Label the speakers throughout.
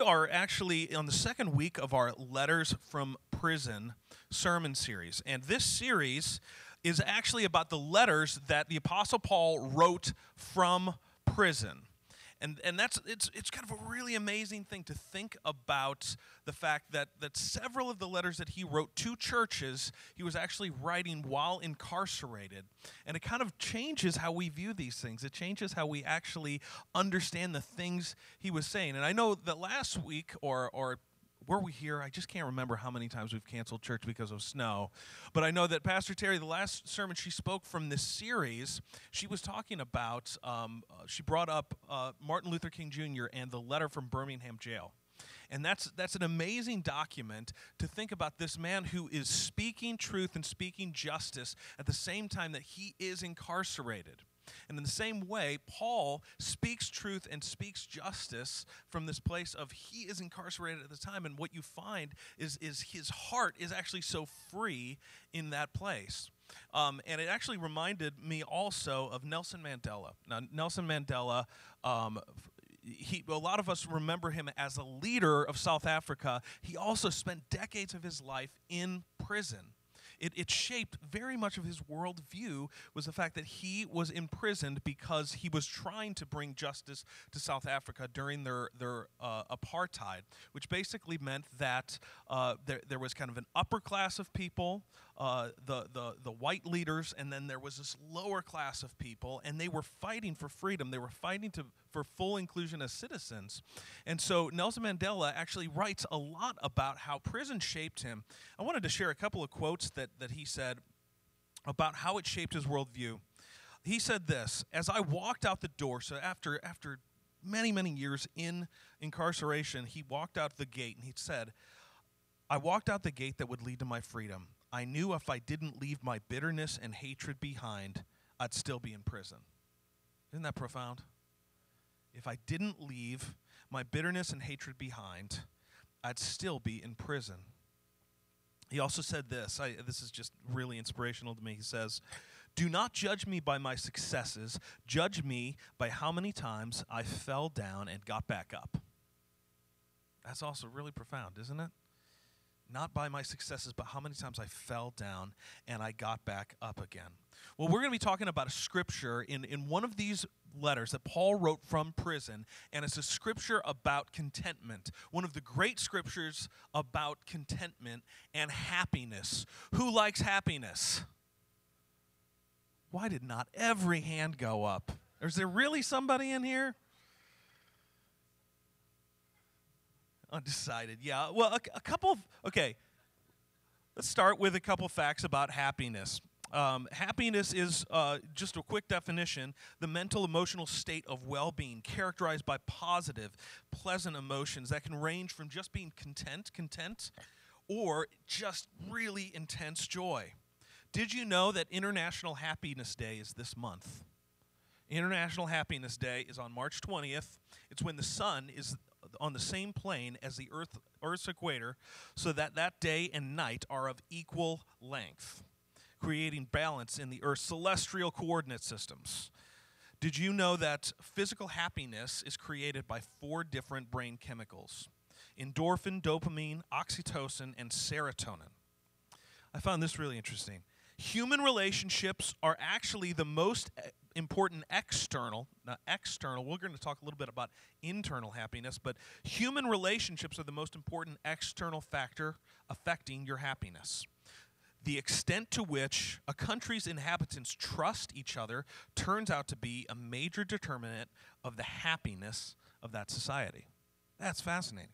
Speaker 1: are actually on the second week of our Letters from Prison sermon series. And this series is actually about the letters that the Apostle Paul wrote from prison. And, and that's it's, it's kind of a really amazing thing to think about the fact that, that several of the letters that he wrote to churches he was actually writing while incarcerated. And it kind of changes how we view these things. It changes how we actually understand the things he was saying. And i know that last week or, or were we here? I just can't remember how many times we've canceled church because of snow. But I know that Pastor Terry, the last sermon she spoke from this series, she was talking about, um, uh, she brought up uh, Martin Luther King Jr. and the letter from Birmingham jail. And that's, that's an amazing document to think about this man who is speaking truth and speaking justice at the same time that he is incarcerated. And in the same way, Paul speaks truth and speaks justice from this place of he is incarcerated at the time. And what you find is, is his heart is actually so free in that place. Um, and it actually reminded me also of Nelson Mandela. Now, Nelson Mandela, um, he, a lot of us remember him as a leader of South Africa. He also spent decades of his life in prison it, it shaped very much of his worldview was the fact that he was imprisoned because he was trying to bring justice to South Africa during their, their uh, apartheid, which basically meant that uh, there, there was kind of an upper class of people uh, the, the, the white leaders, and then there was this lower class of people, and they were fighting for freedom. They were fighting to, for full inclusion as citizens. And so Nelson Mandela actually writes a lot about how prison shaped him. I wanted to share a couple of quotes that, that he said about how it shaped his worldview. He said this As I walked out the door, so after, after many, many years in incarceration, he walked out the gate and he said, I walked out the gate that would lead to my freedom. I knew if I didn't leave my bitterness and hatred behind, I'd still be in prison. Isn't that profound? If I didn't leave my bitterness and hatred behind, I'd still be in prison. He also said this. I, this is just really inspirational to me. He says, Do not judge me by my successes. Judge me by how many times I fell down and got back up. That's also really profound, isn't it? Not by my successes, but how many times I fell down and I got back up again. Well, we're going to be talking about a scripture in, in one of these letters that Paul wrote from prison, and it's a scripture about contentment. One of the great scriptures about contentment and happiness. Who likes happiness? Why did not every hand go up? Is there really somebody in here? Undecided. Yeah. Well, a, a couple of, okay. Let's start with a couple facts about happiness. Um, happiness is, uh, just a quick definition, the mental emotional state of well being characterized by positive, pleasant emotions that can range from just being content, content, or just really intense joy. Did you know that International Happiness Day is this month? International Happiness Day is on March 20th. It's when the sun is on the same plane as the Earth, Earth's equator, so that that day and night are of equal length, creating balance in the Earth's celestial coordinate systems. Did you know that physical happiness is created by four different brain chemicals endorphin, dopamine, oxytocin, and serotonin? I found this really interesting. Human relationships are actually the most important external, not external. We're going to talk a little bit about internal happiness, but human relationships are the most important external factor affecting your happiness. The extent to which a country's inhabitants trust each other turns out to be a major determinant of the happiness of that society. That's fascinating.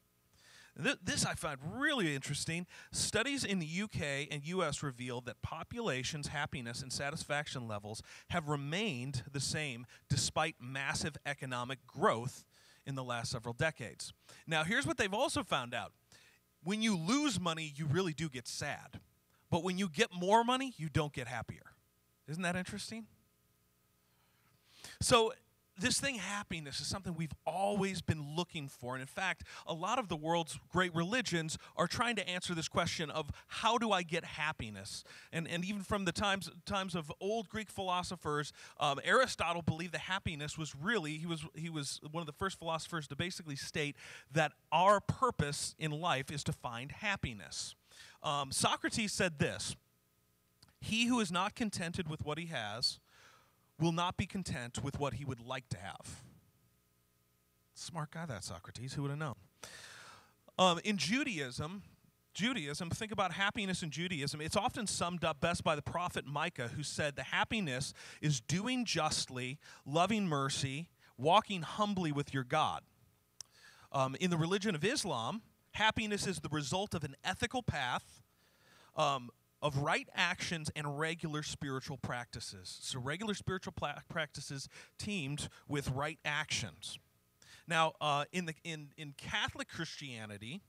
Speaker 1: This I find really interesting. Studies in the UK and US reveal that populations' happiness and satisfaction levels have remained the same despite massive economic growth in the last several decades. Now, here's what they've also found out when you lose money, you really do get sad. But when you get more money, you don't get happier. Isn't that interesting? So, this thing, happiness, is something we've always been looking for. And in fact, a lot of the world's great religions are trying to answer this question of how do I get happiness? And, and even from the times, times of old Greek philosophers, um, Aristotle believed that happiness was really, he was, he was one of the first philosophers to basically state that our purpose in life is to find happiness. Um, Socrates said this He who is not contented with what he has, will not be content with what he would like to have. Smart guy, that Socrates. Who would have known? Um, in Judaism, Judaism, think about happiness in Judaism. It's often summed up best by the prophet Micah, who said the happiness is doing justly, loving mercy, walking humbly with your God. Um, in the religion of Islam, happiness is the result of an ethical path, um, of right actions and regular spiritual practices. So, regular spiritual pla- practices teamed with right actions. Now, uh, in, the, in, in Catholic Christianity,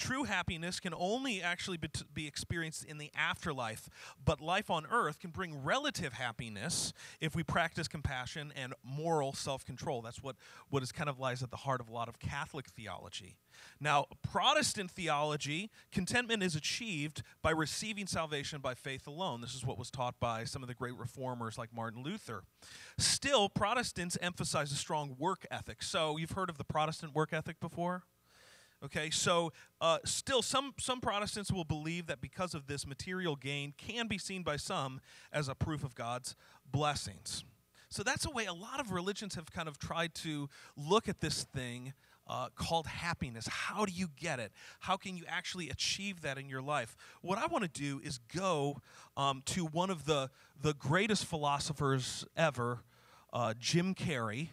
Speaker 1: True happiness can only actually be, be, experienced in the afterlife, but life on earth can bring relative happiness if we practice compassion and moral self control. That's what, what is kind of lies at the heart of a lot of Catholic theology. Now, Protestant theology, contentment is achieved by receiving salvation by faith alone. This is what was taught by some of the great reformers like Martin Luther. Still, Protestants emphasize a strong work ethic. So, you've heard of the Protestant work ethic before? Okay, so uh, still, some, some Protestants will believe that because of this, material gain can be seen by some as a proof of God's blessings. So that's a way a lot of religions have kind of tried to look at this thing uh, called happiness. How do you get it? How can you actually achieve that in your life? What I want to do is go um, to one of the, the greatest philosophers ever, uh, Jim Carrey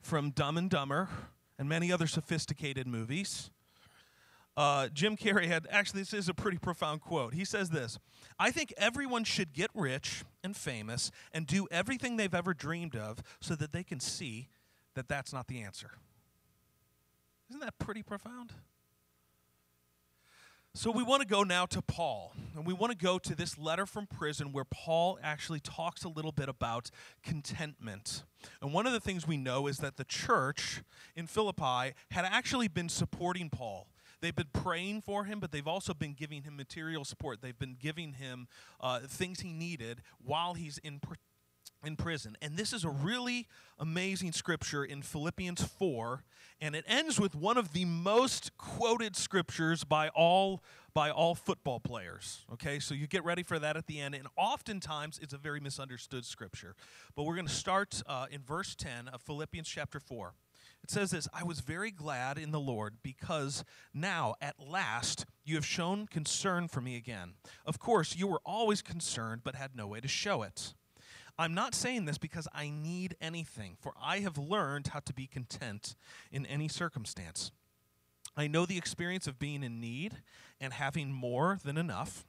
Speaker 1: from Dumb and Dumber and many other sophisticated movies. Uh, Jim Carrey had actually, this is a pretty profound quote. He says this I think everyone should get rich and famous and do everything they've ever dreamed of so that they can see that that's not the answer. Isn't that pretty profound? So we want to go now to Paul, and we want to go to this letter from prison where Paul actually talks a little bit about contentment. And one of the things we know is that the church in Philippi had actually been supporting Paul. They've been praying for him, but they've also been giving him material support. They've been giving him uh, things he needed while he's in in prison. And this is a really amazing scripture in Philippians 4, and it ends with one of the most quoted scriptures by all by all football players. Okay? So you get ready for that at the end, and oftentimes it's a very misunderstood scripture. But we're going to start uh, in verse 10 of Philippians chapter 4. It says this I was very glad in the Lord because now, at last, you have shown concern for me again. Of course, you were always concerned, but had no way to show it. I'm not saying this because I need anything, for I have learned how to be content in any circumstance. I know the experience of being in need and having more than enough.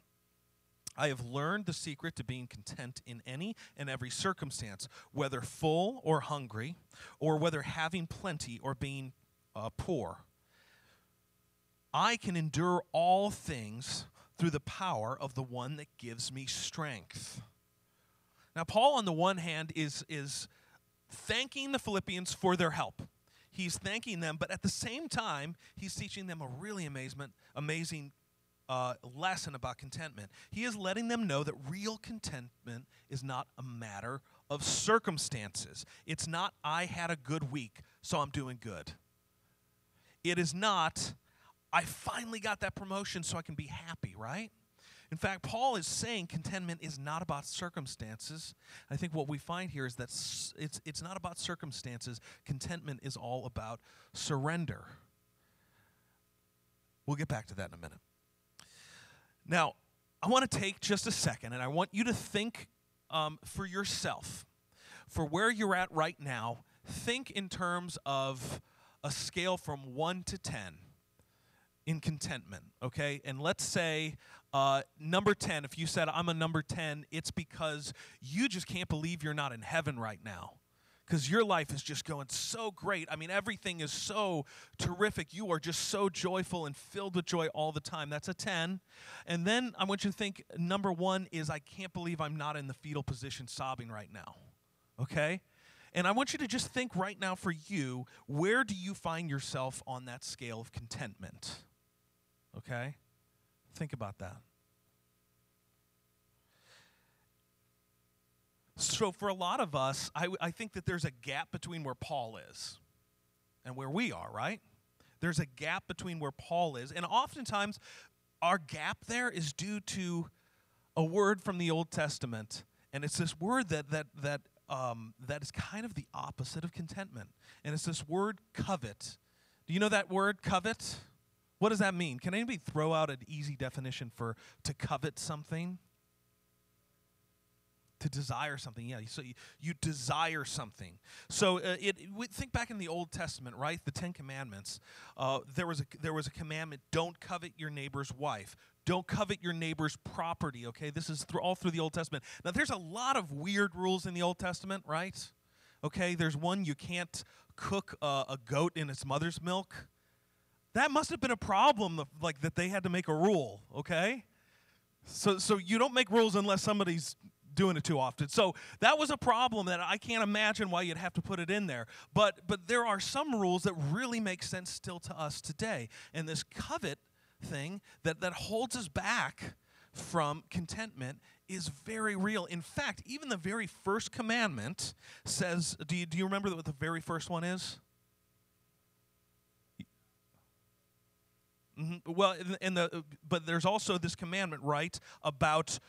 Speaker 1: I have learned the secret to being content in any and every circumstance, whether full or hungry, or whether having plenty or being uh, poor. I can endure all things through the power of the one that gives me strength. Now, Paul, on the one hand, is, is thanking the Philippians for their help. He's thanking them, but at the same time, he's teaching them a really amazement, amazing uh, lesson about contentment. He is letting them know that real contentment is not a matter of circumstances. It's not, I had a good week, so I'm doing good. It is not, I finally got that promotion, so I can be happy, right? In fact, Paul is saying contentment is not about circumstances. I think what we find here is that it's, it's not about circumstances. Contentment is all about surrender. We'll get back to that in a minute. Now, I want to take just a second and I want you to think um, for yourself, for where you're at right now, think in terms of a scale from 1 to 10 in contentment, okay? And let's say uh, number 10, if you said, I'm a number 10, it's because you just can't believe you're not in heaven right now. Because your life is just going so great. I mean, everything is so terrific. You are just so joyful and filled with joy all the time. That's a 10. And then I want you to think number one is, I can't believe I'm not in the fetal position sobbing right now. Okay? And I want you to just think right now for you where do you find yourself on that scale of contentment? Okay? Think about that. So, for a lot of us, I, I think that there's a gap between where Paul is and where we are, right? There's a gap between where Paul is. And oftentimes, our gap there is due to a word from the Old Testament. And it's this word that, that, that, um, that is kind of the opposite of contentment. And it's this word covet. Do you know that word covet? What does that mean? Can anybody throw out an easy definition for to covet something? to desire something. Yeah, so you, you desire something. So uh, it, think back in the Old Testament, right? The Ten Commandments. Uh, there was a there was a commandment: don't covet your neighbor's wife. Don't covet your neighbor's property. Okay, this is through, all through the Old Testament. Now, there's a lot of weird rules in the Old Testament, right? Okay, there's one you can't cook a, a goat in its mother's milk. That must have been a problem, like that they had to make a rule. Okay. So, so you don't make rules unless somebody's doing it too often. So that was a problem that I can't imagine why you'd have to put it in there. But but there are some rules that really make sense still to us today. And this covet thing that, that holds us back from contentment is very real. In fact, even the very first commandment says, do you, do you remember what the very first one is? Mm-hmm. Well, in, the but there's also this commandment, right, about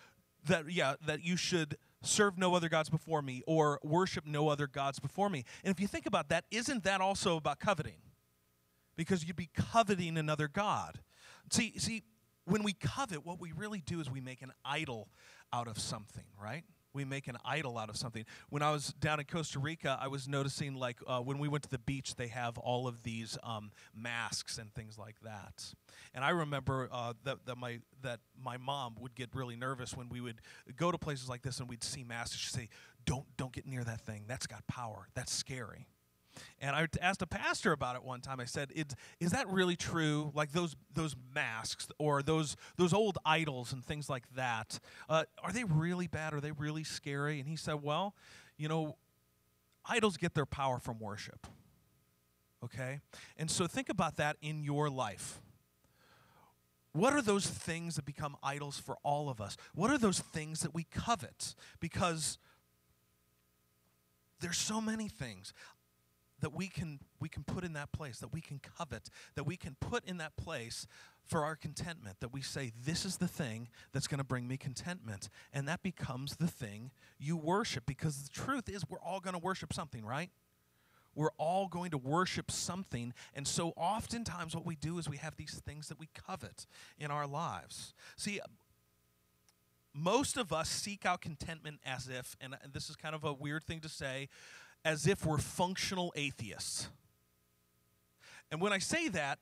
Speaker 1: that yeah that you should serve no other gods before me or worship no other gods before me. And if you think about that isn't that also about coveting? Because you'd be coveting another god. See see when we covet what we really do is we make an idol out of something right we make an idol out of something. When I was down in Costa Rica, I was noticing like uh, when we went to the beach, they have all of these um, masks and things like that. And I remember uh, that, that my that my mom would get really nervous when we would go to places like this and we'd see masks. She'd say, "Don't don't get near that thing. That's got power. That's scary." And I asked a pastor about it one time. I said, "Is, is that really true? Like those those masks or those those old idols and things like that? Uh, are they really bad? Are they really scary?" And he said, "Well, you know, idols get their power from worship. Okay, and so think about that in your life." What are those things that become idols for all of us? What are those things that we covet? Because there's so many things that we can we can put in that place that we can covet that we can put in that place for our contentment that we say this is the thing that's going to bring me contentment. And that becomes the thing you worship because the truth is we're all going to worship something right? We're all going to worship something and so oftentimes what we do is we have these things that we covet in our lives. See most of us seek out contentment as if and this is kind of a weird thing to say as if we're functional atheists. And when I say that,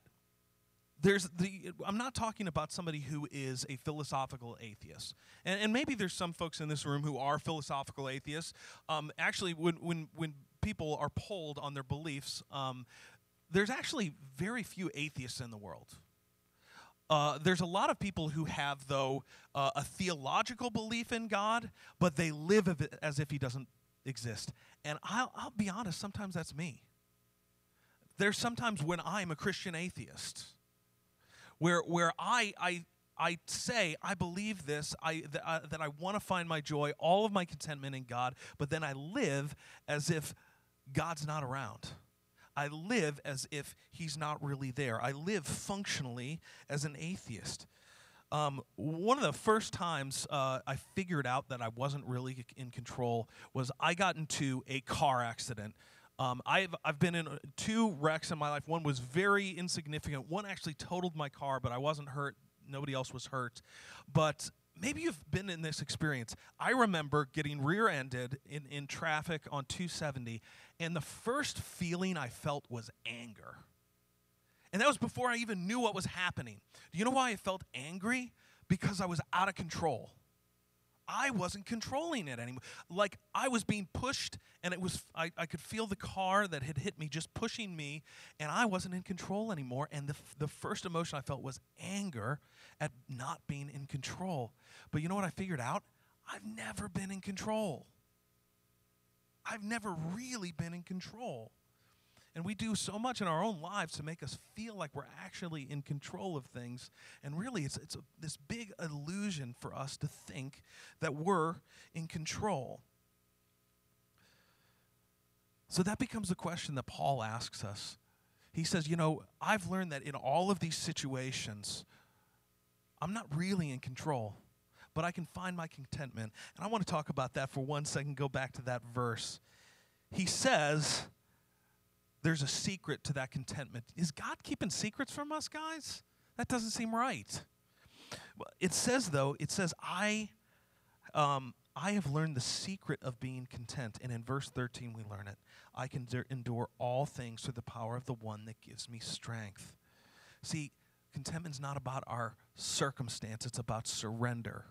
Speaker 1: there's the i'm not talking about somebody who is a philosophical atheist. And, and maybe there's some folks in this room who are philosophical atheists. Um, actually when, when, when people are polled on their beliefs um, there's actually very few atheists in the world. Uh, there's a lot of people who have though uh, a theological belief in god but they live as if he doesn't exist. And I'll, I'll be honest, sometimes that's me. There's sometimes when I'm a Christian atheist, where, where I, I, I say, I believe this, I, th- uh, that I want to find my joy, all of my contentment in God, but then I live as if God's not around. I live as if He's not really there. I live functionally as an atheist. Um, one of the first times uh, I figured out that I wasn't really in control was I got into a car accident. Um, I've, I've been in two wrecks in my life. One was very insignificant. One actually totaled my car, but I wasn't hurt. Nobody else was hurt. But maybe you've been in this experience. I remember getting rear ended in, in traffic on 270, and the first feeling I felt was anger. And that was before I even knew what was happening. Do you know why I felt angry? Because I was out of control. I wasn't controlling it anymore. Like I was being pushed, and it was I, I could feel the car that had hit me just pushing me, and I wasn't in control anymore. And the, the first emotion I felt was anger at not being in control. But you know what I figured out? I've never been in control. I've never really been in control. And we do so much in our own lives to make us feel like we're actually in control of things. And really, it's, it's a, this big illusion for us to think that we're in control. So that becomes the question that Paul asks us. He says, You know, I've learned that in all of these situations, I'm not really in control, but I can find my contentment. And I want to talk about that for one second, go back to that verse. He says, there's a secret to that contentment. Is God keeping secrets from us, guys? That doesn't seem right. It says, though, it says, I, um, I have learned the secret of being content. And in verse 13, we learn it. I can endure all things through the power of the one that gives me strength. See, contentment's not about our circumstance, it's about surrender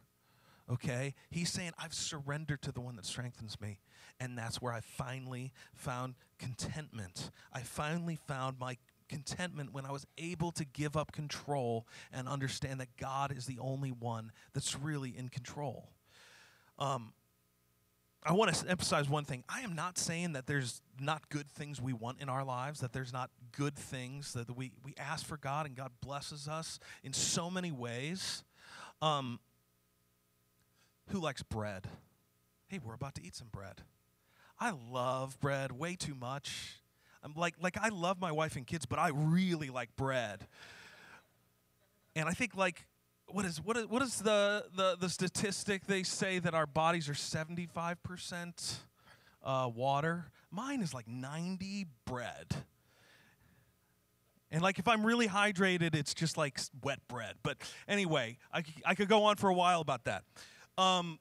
Speaker 1: okay? He's saying, I've surrendered to the one that strengthens me. And that's where I finally found contentment. I finally found my contentment when I was able to give up control and understand that God is the only one that's really in control. Um, I want to emphasize one thing. I am not saying that there's not good things we want in our lives, that there's not good things that we, we ask for God and God blesses us in so many ways. Um, who likes bread? Hey, we're about to eat some bread. I love bread way too much. I'm like like I love my wife and kids, but I really like bread. And I think like what is what is what is the the, the statistic they say that our bodies are 75% uh, water? Mine is like 90 bread. And like if I'm really hydrated, it's just like wet bread. But anyway, I, I could go on for a while about that. Um,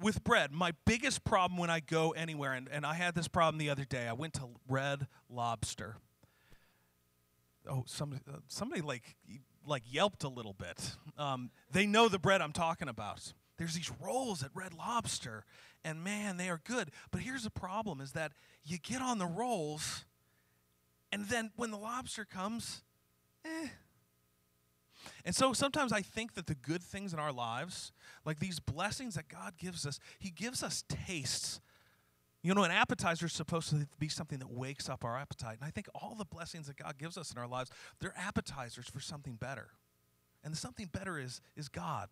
Speaker 1: with bread, my biggest problem when I go anywhere, and, and I had this problem the other day. I went to Red Lobster. Oh, somebody, uh, somebody like like yelped a little bit. Um, they know the bread I'm talking about. There's these rolls at Red Lobster, and man, they are good. But here's the problem: is that you get on the rolls, and then when the lobster comes, eh, and so sometimes I think that the good things in our lives, like these blessings that God gives us, He gives us tastes. You know, an appetizer is supposed to be something that wakes up our appetite. And I think all the blessings that God gives us in our lives, they're appetizers for something better. And the something better is, is God,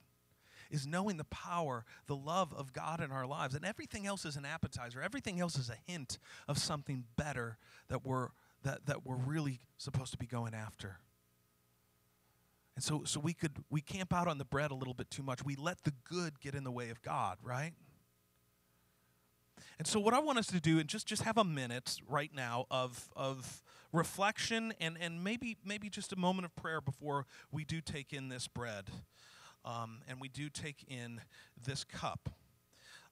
Speaker 1: is knowing the power, the love of God in our lives. And everything else is an appetizer. Everything else is a hint of something better that we're, that, that we're really supposed to be going after. And so, so we could we camp out on the bread a little bit too much. We let the good get in the way of God, right? And so what I want us to do and just just have a minute right now of of reflection and and maybe maybe just a moment of prayer before we do take in this bread. Um, and we do take in this cup.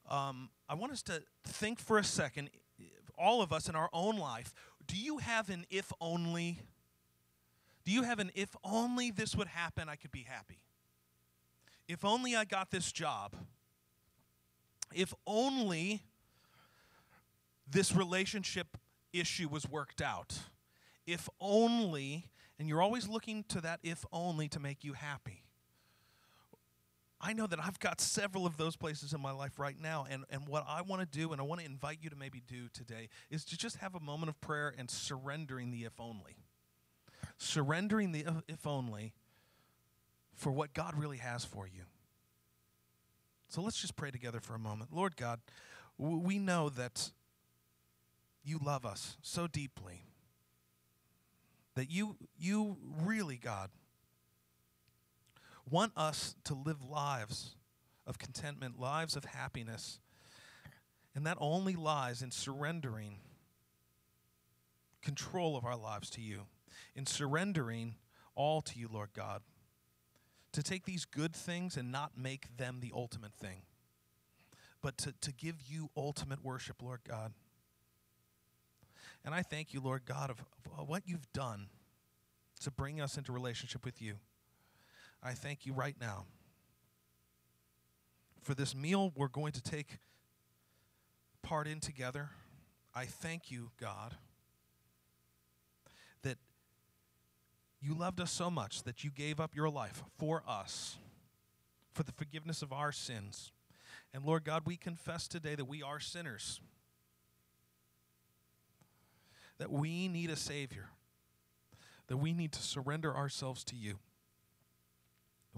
Speaker 1: Um, I want us to think for a second, all of us in our own life, do you have an if only do you have an if only this would happen, I could be happy? If only I got this job. If only this relationship issue was worked out. If only, and you're always looking to that if only to make you happy. I know that I've got several of those places in my life right now. And, and what I want to do, and I want to invite you to maybe do today, is to just have a moment of prayer and surrendering the if only surrendering the if only for what God really has for you. So let's just pray together for a moment. Lord God, we know that you love us so deeply. That you you really God want us to live lives of contentment, lives of happiness. And that only lies in surrendering control of our lives to you in surrendering all to you, Lord God. To take these good things and not make them the ultimate thing, but to, to give you ultimate worship, Lord God. And I thank you, Lord God, of, of what you've done to bring us into relationship with you. I thank you right now for this meal we're going to take part in together. I thank you, God, that you loved us so much that you gave up your life for us, for the forgiveness of our sins. And Lord God, we confess today that we are sinners. that we need a Savior, that we need to surrender ourselves to you.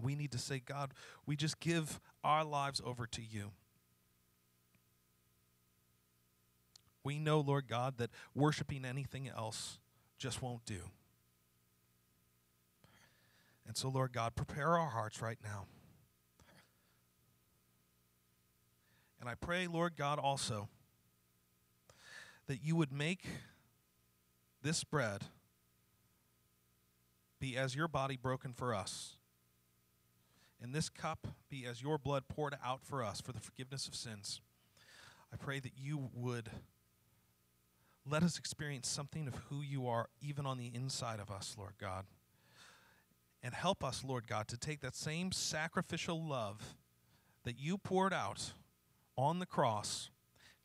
Speaker 1: We need to say, God, we just give our lives over to you. We know, Lord God, that worshiping anything else just won't do. And so, Lord God, prepare our hearts right now. And I pray, Lord God, also that you would make this bread be as your body broken for us, and this cup be as your blood poured out for us for the forgiveness of sins. I pray that you would let us experience something of who you are, even on the inside of us, Lord God. And help us, Lord God, to take that same sacrificial love that you poured out on the cross,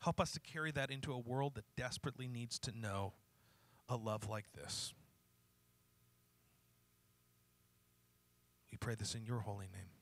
Speaker 1: help us to carry that into a world that desperately needs to know a love like this. We pray this in your holy name.